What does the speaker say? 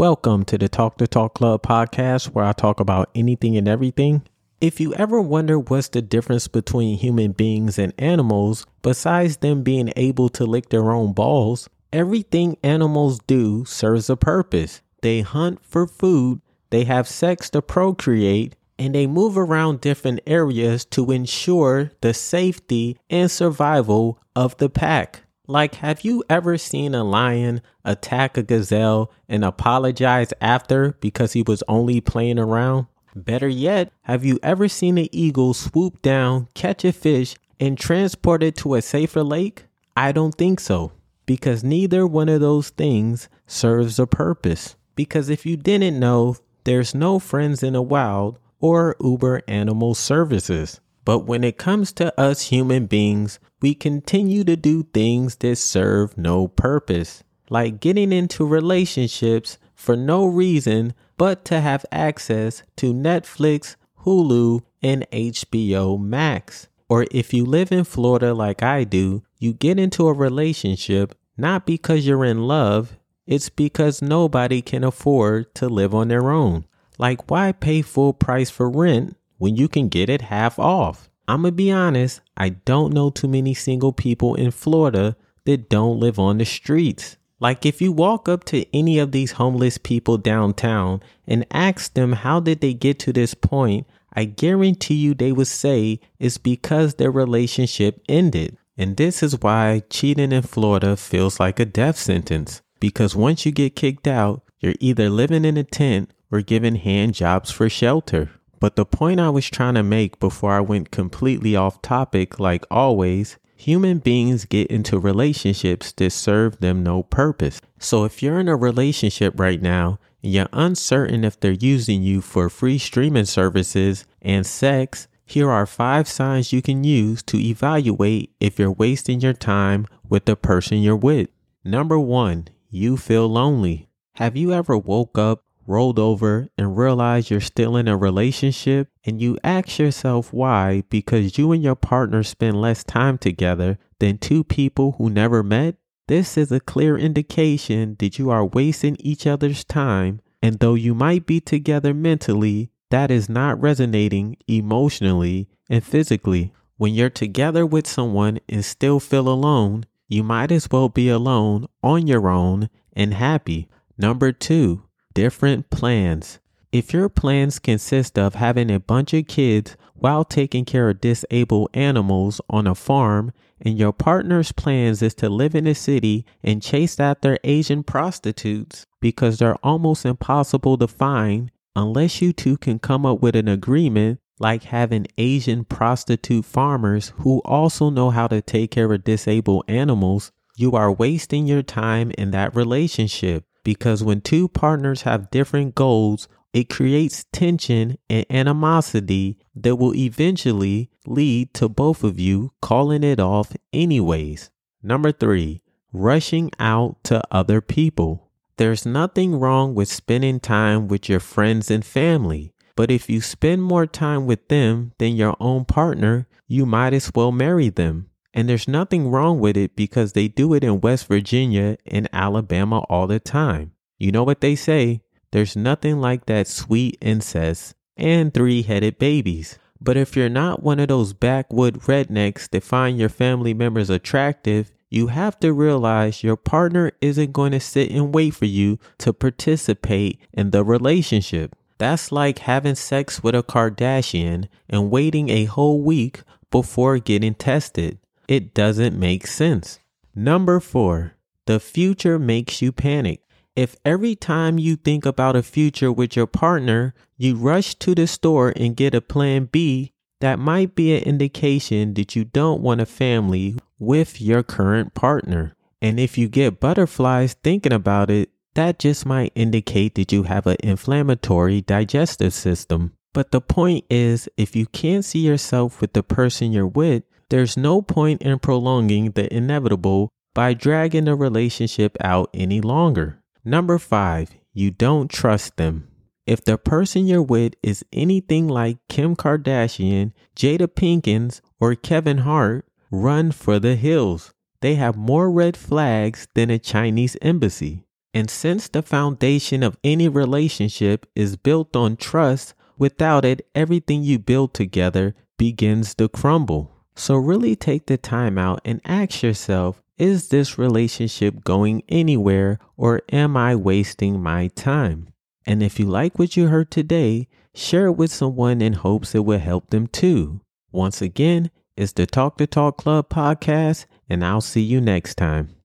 Welcome to the Talk to Talk Club podcast where I talk about anything and everything. If you ever wonder what's the difference between human beings and animals, besides them being able to lick their own balls, everything animals do serves a purpose. They hunt for food, they have sex to procreate, and they move around different areas to ensure the safety and survival of the pack. Like, have you ever seen a lion attack a gazelle and apologize after because he was only playing around? Better yet, have you ever seen an eagle swoop down, catch a fish, and transport it to a safer lake? I don't think so, because neither one of those things serves a purpose. Because if you didn't know, there's no friends in the wild or Uber animal services. But when it comes to us human beings, we continue to do things that serve no purpose, like getting into relationships for no reason but to have access to Netflix, Hulu, and HBO Max. Or if you live in Florida like I do, you get into a relationship not because you're in love, it's because nobody can afford to live on their own. Like, why pay full price for rent when you can get it half off? I'm gonna be honest, I don't know too many single people in Florida that don't live on the streets. Like if you walk up to any of these homeless people downtown and ask them how did they get to this point, I guarantee you they would say it's because their relationship ended. And this is why cheating in Florida feels like a death sentence. Because once you get kicked out, you're either living in a tent or given hand jobs for shelter. But the point I was trying to make before I went completely off topic, like always, human beings get into relationships that serve them no purpose. So if you're in a relationship right now and you're uncertain if they're using you for free streaming services and sex, here are five signs you can use to evaluate if you're wasting your time with the person you're with. Number one, you feel lonely. Have you ever woke up rolled over and realize you're still in a relationship and you ask yourself why because you and your partner spend less time together than two people who never met, this is a clear indication that you are wasting each other's time. And though you might be together mentally, that is not resonating emotionally and physically. When you're together with someone and still feel alone, you might as well be alone on your own and happy. Number two, different plans. If your plans consist of having a bunch of kids while taking care of disabled animals on a farm, and your partner's plans is to live in a city and chase after Asian prostitutes because they're almost impossible to find unless you two can come up with an agreement like having Asian prostitute farmers who also know how to take care of disabled animals, you are wasting your time in that relationship because when two partners have different goals, it creates tension and animosity that will eventually lead to both of you calling it off anyways. Number three, rushing out to other people. There's nothing wrong with spending time with your friends and family, but if you spend more time with them than your own partner, you might as well marry them. And there's nothing wrong with it because they do it in West Virginia and Alabama all the time. You know what they say? There's nothing like that sweet incest and three headed babies. But if you're not one of those backwood rednecks that find your family members attractive, you have to realize your partner isn't going to sit and wait for you to participate in the relationship. That's like having sex with a Kardashian and waiting a whole week before getting tested. It doesn't make sense. Number four, the future makes you panic. If every time you think about a future with your partner, you rush to the store and get a plan B, that might be an indication that you don't want a family with your current partner. And if you get butterflies thinking about it, that just might indicate that you have an inflammatory digestive system. But the point is, if you can't see yourself with the person you're with, there's no point in prolonging the inevitable by dragging the relationship out any longer. Number five, you don't trust them. If the person you're with is anything like Kim Kardashian, Jada Pinkins, or Kevin Hart, run for the hills. They have more red flags than a Chinese embassy. And since the foundation of any relationship is built on trust, without it, everything you build together begins to crumble. So, really take the time out and ask yourself is this relationship going anywhere or am I wasting my time? And if you like what you heard today, share it with someone in hopes it will help them too. Once again, it's the Talk the Talk Club podcast, and I'll see you next time.